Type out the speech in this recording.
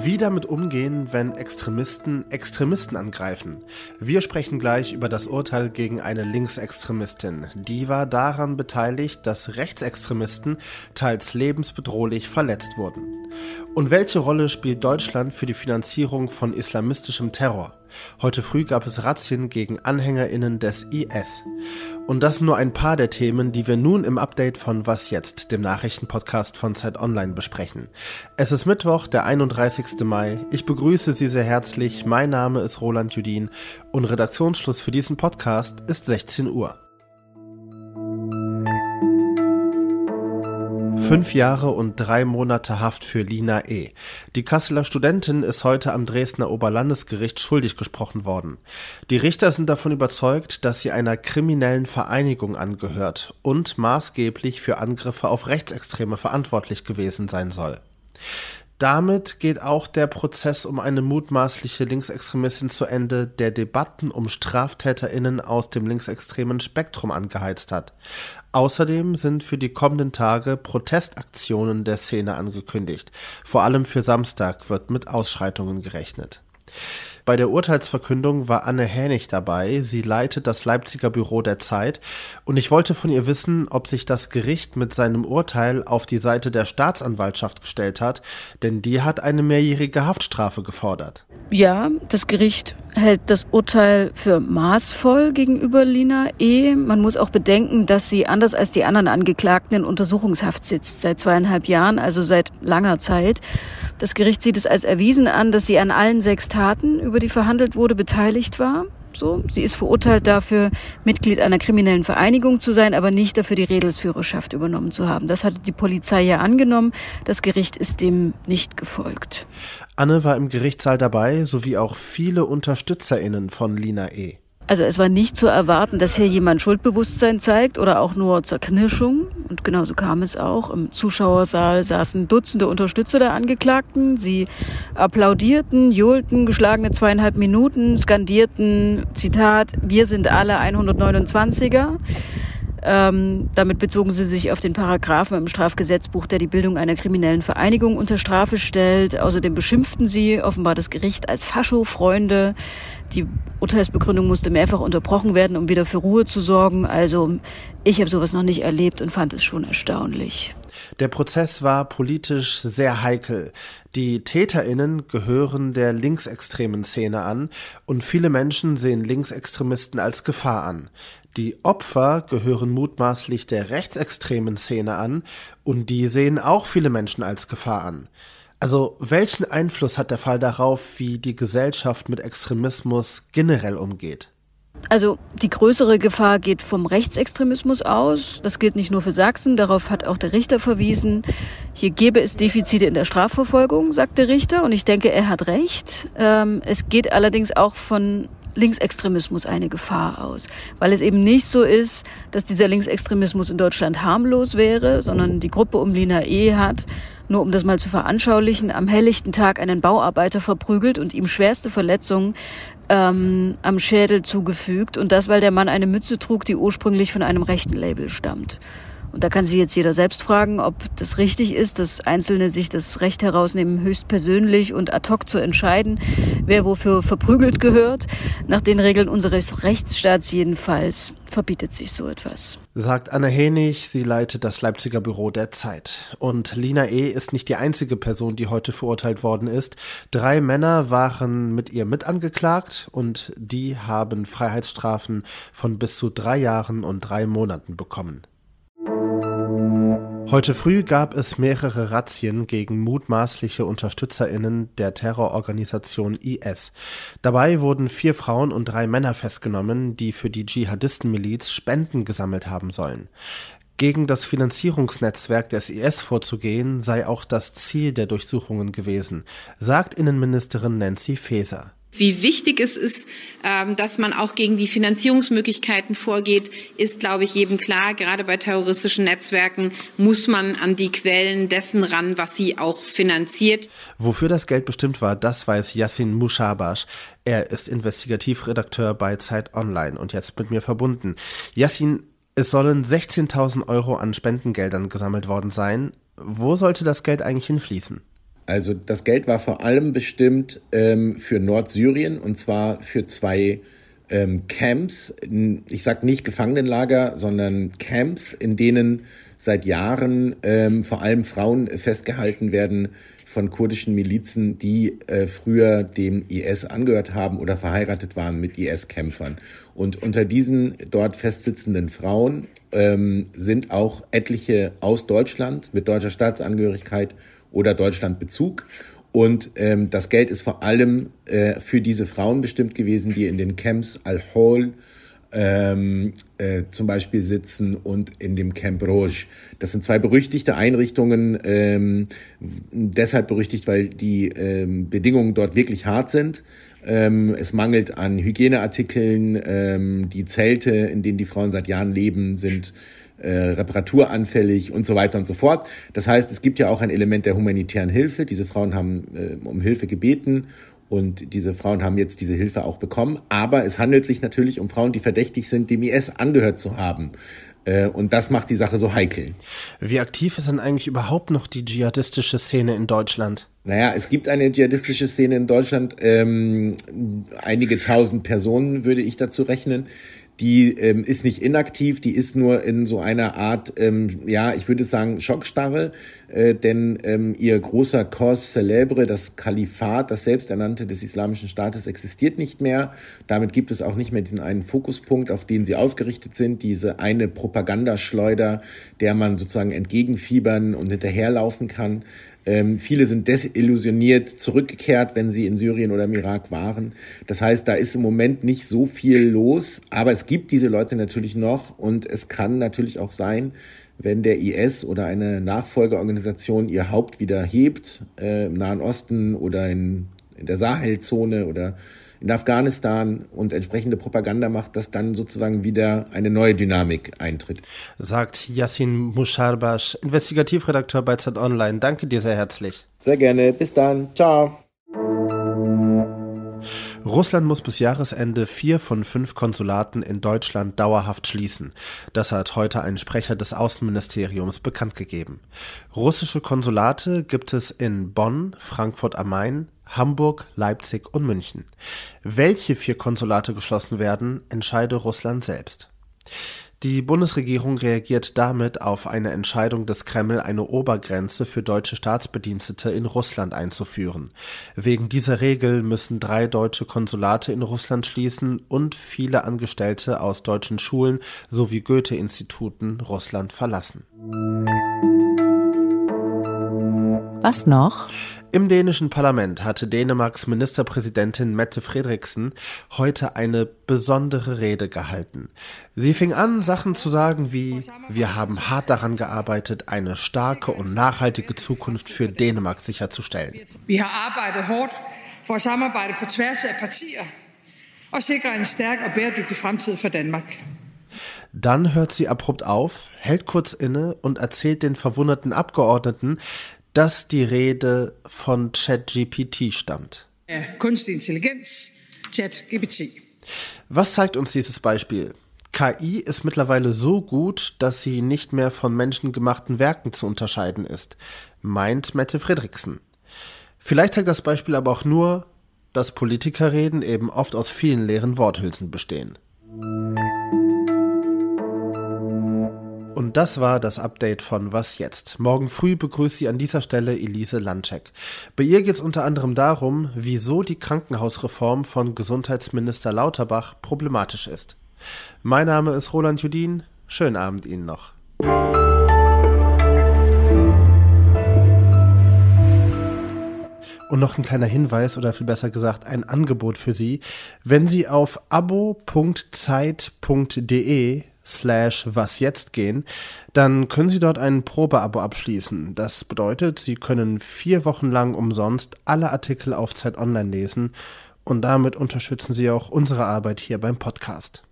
Wie damit umgehen, wenn Extremisten Extremisten angreifen? Wir sprechen gleich über das Urteil gegen eine Linksextremistin. Die war daran beteiligt, dass Rechtsextremisten teils lebensbedrohlich verletzt wurden. Und welche Rolle spielt Deutschland für die Finanzierung von islamistischem Terror? Heute früh gab es Razzien gegen Anhängerinnen des IS. Und das sind nur ein paar der Themen, die wir nun im Update von Was jetzt, dem Nachrichtenpodcast von Zeit Online besprechen. Es ist Mittwoch, der 31. Mai. Ich begrüße Sie sehr herzlich. Mein Name ist Roland Judin und Redaktionsschluss für diesen Podcast ist 16 Uhr. Fünf Jahre und drei Monate Haft für Lina E. Die Kasseler Studentin ist heute am Dresdner Oberlandesgericht schuldig gesprochen worden. Die Richter sind davon überzeugt, dass sie einer kriminellen Vereinigung angehört und maßgeblich für Angriffe auf Rechtsextreme verantwortlich gewesen sein soll. Damit geht auch der Prozess um eine mutmaßliche Linksextremistin zu Ende, der Debatten um Straftäterinnen aus dem linksextremen Spektrum angeheizt hat. Außerdem sind für die kommenden Tage Protestaktionen der Szene angekündigt. Vor allem für Samstag wird mit Ausschreitungen gerechnet. Bei der Urteilsverkündung war Anne Hänig dabei. Sie leitet das Leipziger Büro der Zeit. Und ich wollte von ihr wissen, ob sich das Gericht mit seinem Urteil auf die Seite der Staatsanwaltschaft gestellt hat, denn die hat eine mehrjährige Haftstrafe gefordert. Ja, das Gericht hält das Urteil für maßvoll gegenüber Lina E. Man muss auch bedenken, dass sie anders als die anderen Angeklagten in Untersuchungshaft sitzt, seit zweieinhalb Jahren, also seit langer Zeit. Das Gericht sieht es als erwiesen an, dass sie an allen sechs Taten, über die verhandelt wurde, beteiligt war. So, sie ist verurteilt dafür, Mitglied einer kriminellen Vereinigung zu sein, aber nicht dafür, die Redelsführerschaft übernommen zu haben. Das hatte die Polizei ja angenommen. Das Gericht ist dem nicht gefolgt. Anne war im Gerichtssaal dabei, sowie auch viele UnterstützerInnen von Lina E. Also es war nicht zu erwarten, dass hier jemand Schuldbewusstsein zeigt oder auch nur Zerknirschung. Und genauso kam es auch. Im Zuschauersaal saßen Dutzende Unterstützer der Angeklagten. Sie applaudierten, johlten geschlagene zweieinhalb Minuten, skandierten, Zitat, wir sind alle 129er. Ähm, damit bezogen sie sich auf den Paragraphen im Strafgesetzbuch, der die Bildung einer kriminellen Vereinigung unter Strafe stellt. Außerdem beschimpften sie offenbar das Gericht als Fascho-Freunde. Die Urteilsbegründung musste mehrfach unterbrochen werden, um wieder für Ruhe zu sorgen. Also ich habe sowas noch nicht erlebt und fand es schon erstaunlich. Der Prozess war politisch sehr heikel. Die Täterinnen gehören der linksextremen Szene an und viele Menschen sehen Linksextremisten als Gefahr an. Die Opfer gehören mutmaßlich der rechtsextremen Szene an und die sehen auch viele Menschen als Gefahr an. Also welchen Einfluss hat der Fall darauf, wie die Gesellschaft mit Extremismus generell umgeht? Also die größere Gefahr geht vom Rechtsextremismus aus. Das gilt nicht nur für Sachsen, darauf hat auch der Richter verwiesen. Hier gäbe es Defizite in der Strafverfolgung, sagt der Richter, und ich denke, er hat recht. Ähm, es geht allerdings auch von Linksextremismus eine Gefahr aus, weil es eben nicht so ist, dass dieser Linksextremismus in Deutschland harmlos wäre, sondern die Gruppe um Lina E. hat nur um das mal zu veranschaulichen, am helllichten Tag einen Bauarbeiter verprügelt und ihm schwerste Verletzungen ähm, am Schädel zugefügt. Und das, weil der Mann eine Mütze trug, die ursprünglich von einem rechten Label stammt. Und da kann sich jetzt jeder selbst fragen, ob das richtig ist, dass Einzelne sich das Recht herausnehmen, höchstpersönlich und ad hoc zu entscheiden, wer wofür verprügelt gehört. Nach den Regeln unseres Rechtsstaats jedenfalls verbietet sich so etwas. Sagt Anne Henig, sie leitet das Leipziger Büro der Zeit. Und Lina E. ist nicht die einzige Person, die heute verurteilt worden ist. Drei Männer waren mit ihr mitangeklagt und die haben Freiheitsstrafen von bis zu drei Jahren und drei Monaten bekommen. Heute früh gab es mehrere Razzien gegen mutmaßliche Unterstützerinnen der Terrororganisation IS. Dabei wurden vier Frauen und drei Männer festgenommen, die für die Dschihadistenmiliz Spenden gesammelt haben sollen. Gegen das Finanzierungsnetzwerk des IS vorzugehen sei auch das Ziel der Durchsuchungen gewesen, sagt Innenministerin Nancy Faeser. Wie wichtig es ist, ähm, dass man auch gegen die Finanzierungsmöglichkeiten vorgeht, ist, glaube ich, jedem klar. Gerade bei terroristischen Netzwerken muss man an die Quellen dessen ran, was sie auch finanziert. Wofür das Geld bestimmt war, das weiß Yassin Mushabash. Er ist Investigativredakteur bei Zeit Online und jetzt mit mir verbunden. Yassin, Es sollen 16.000 Euro an Spendengeldern gesammelt worden sein. Wo sollte das Geld eigentlich hinfließen? Also das Geld war vor allem bestimmt ähm, für Nordsyrien und zwar für zwei ähm, Camps. Ich sage nicht Gefangenenlager, sondern Camps, in denen seit Jahren ähm, vor allem Frauen festgehalten werden, von kurdischen Milizen, die äh, früher dem IS angehört haben oder verheiratet waren mit IS-Kämpfern. Und unter diesen dort festsitzenden Frauen ähm, sind auch etliche aus Deutschland mit deutscher Staatsangehörigkeit oder Deutschlandbezug. Und ähm, das Geld ist vor allem äh, für diese Frauen bestimmt gewesen, die in den Camps Al-Hol, ähm, äh, zum Beispiel sitzen und in dem Camp Rouge. Das sind zwei berüchtigte Einrichtungen, ähm, deshalb berüchtigt, weil die ähm, Bedingungen dort wirklich hart sind. Ähm, es mangelt an Hygieneartikeln, ähm, die Zelte, in denen die Frauen seit Jahren leben, sind äh, reparaturanfällig und so weiter und so fort. Das heißt, es gibt ja auch ein Element der humanitären Hilfe. Diese Frauen haben äh, um Hilfe gebeten und diese Frauen haben jetzt diese Hilfe auch bekommen. Aber es handelt sich natürlich um Frauen, die verdächtig sind, dem IS angehört zu haben. Äh, und das macht die Sache so heikel. Wie aktiv ist denn eigentlich überhaupt noch die dschihadistische Szene in Deutschland? Naja, es gibt eine dschihadistische Szene in Deutschland. Ähm, einige tausend Personen würde ich dazu rechnen die ähm, ist nicht inaktiv, die ist nur in so einer Art, ähm, ja, ich würde sagen, Schockstarre, äh, denn ähm, ihr großer Cause célèbre, das Kalifat, das selbsternannte des Islamischen Staates, existiert nicht mehr. Damit gibt es auch nicht mehr diesen einen Fokuspunkt, auf den sie ausgerichtet sind, diese eine Propagandaschleuder, der man sozusagen entgegenfiebern und hinterherlaufen kann. Ähm, viele sind desillusioniert zurückgekehrt, wenn sie in Syrien oder im Irak waren. Das heißt, da ist im Moment nicht so viel los, aber es gibt diese Leute natürlich noch und es kann natürlich auch sein, wenn der IS oder eine Nachfolgeorganisation ihr Haupt wieder hebt, äh, im Nahen Osten oder in, in der Sahelzone oder in Afghanistan und entsprechende Propaganda macht, dass dann sozusagen wieder eine neue Dynamik eintritt. Sagt Yassin Musharbash, Investigativredakteur bei Zeit Online. Danke dir sehr herzlich. Sehr gerne. Bis dann. Ciao. Russland muss bis Jahresende vier von fünf Konsulaten in Deutschland dauerhaft schließen. Das hat heute ein Sprecher des Außenministeriums bekannt gegeben. Russische Konsulate gibt es in Bonn, Frankfurt am Main, Hamburg, Leipzig und München. Welche vier Konsulate geschlossen werden, entscheide Russland selbst. Die Bundesregierung reagiert damit auf eine Entscheidung des Kreml, eine Obergrenze für deutsche Staatsbedienstete in Russland einzuführen. Wegen dieser Regel müssen drei deutsche Konsulate in Russland schließen und viele Angestellte aus deutschen Schulen sowie Goethe-Instituten Russland verlassen. Was noch? Im dänischen Parlament hatte Dänemarks Ministerpräsidentin Mette Frederiksen heute eine besondere Rede gehalten. Sie fing an, Sachen zu sagen wie, wir haben hart daran gearbeitet, eine starke und nachhaltige Zukunft für Dänemark sicherzustellen. Wir haben arbeitet hart for samarbejde på tværs af partier og sikre en stærk og bæredygtig fremtid for Danmark. Dann hört sie abrupt auf, hält kurz inne und erzählt den verwunderten Abgeordneten, dass die Rede von ChatGPT stammt. Künstliche Intelligenz, ChatGPT. Was zeigt uns dieses Beispiel? KI ist mittlerweile so gut, dass sie nicht mehr von menschengemachten Werken zu unterscheiden ist, meint Mette Fredriksen. Vielleicht zeigt das Beispiel aber auch nur, dass Politikerreden eben oft aus vielen leeren Worthülsen bestehen. Das war das Update von Was jetzt? Morgen früh begrüßt sie an dieser Stelle Elise Landcheck. Bei ihr geht es unter anderem darum, wieso die Krankenhausreform von Gesundheitsminister Lauterbach problematisch ist. Mein Name ist Roland Judin. Schönen Abend Ihnen noch. Und noch ein kleiner Hinweis oder viel besser gesagt ein Angebot für Sie. Wenn Sie auf abo.zeit.de slash was jetzt gehen, dann können Sie dort ein Probeabo abschließen. Das bedeutet, Sie können vier Wochen lang umsonst alle Artikel auf Zeit Online lesen und damit unterstützen Sie auch unsere Arbeit hier beim Podcast.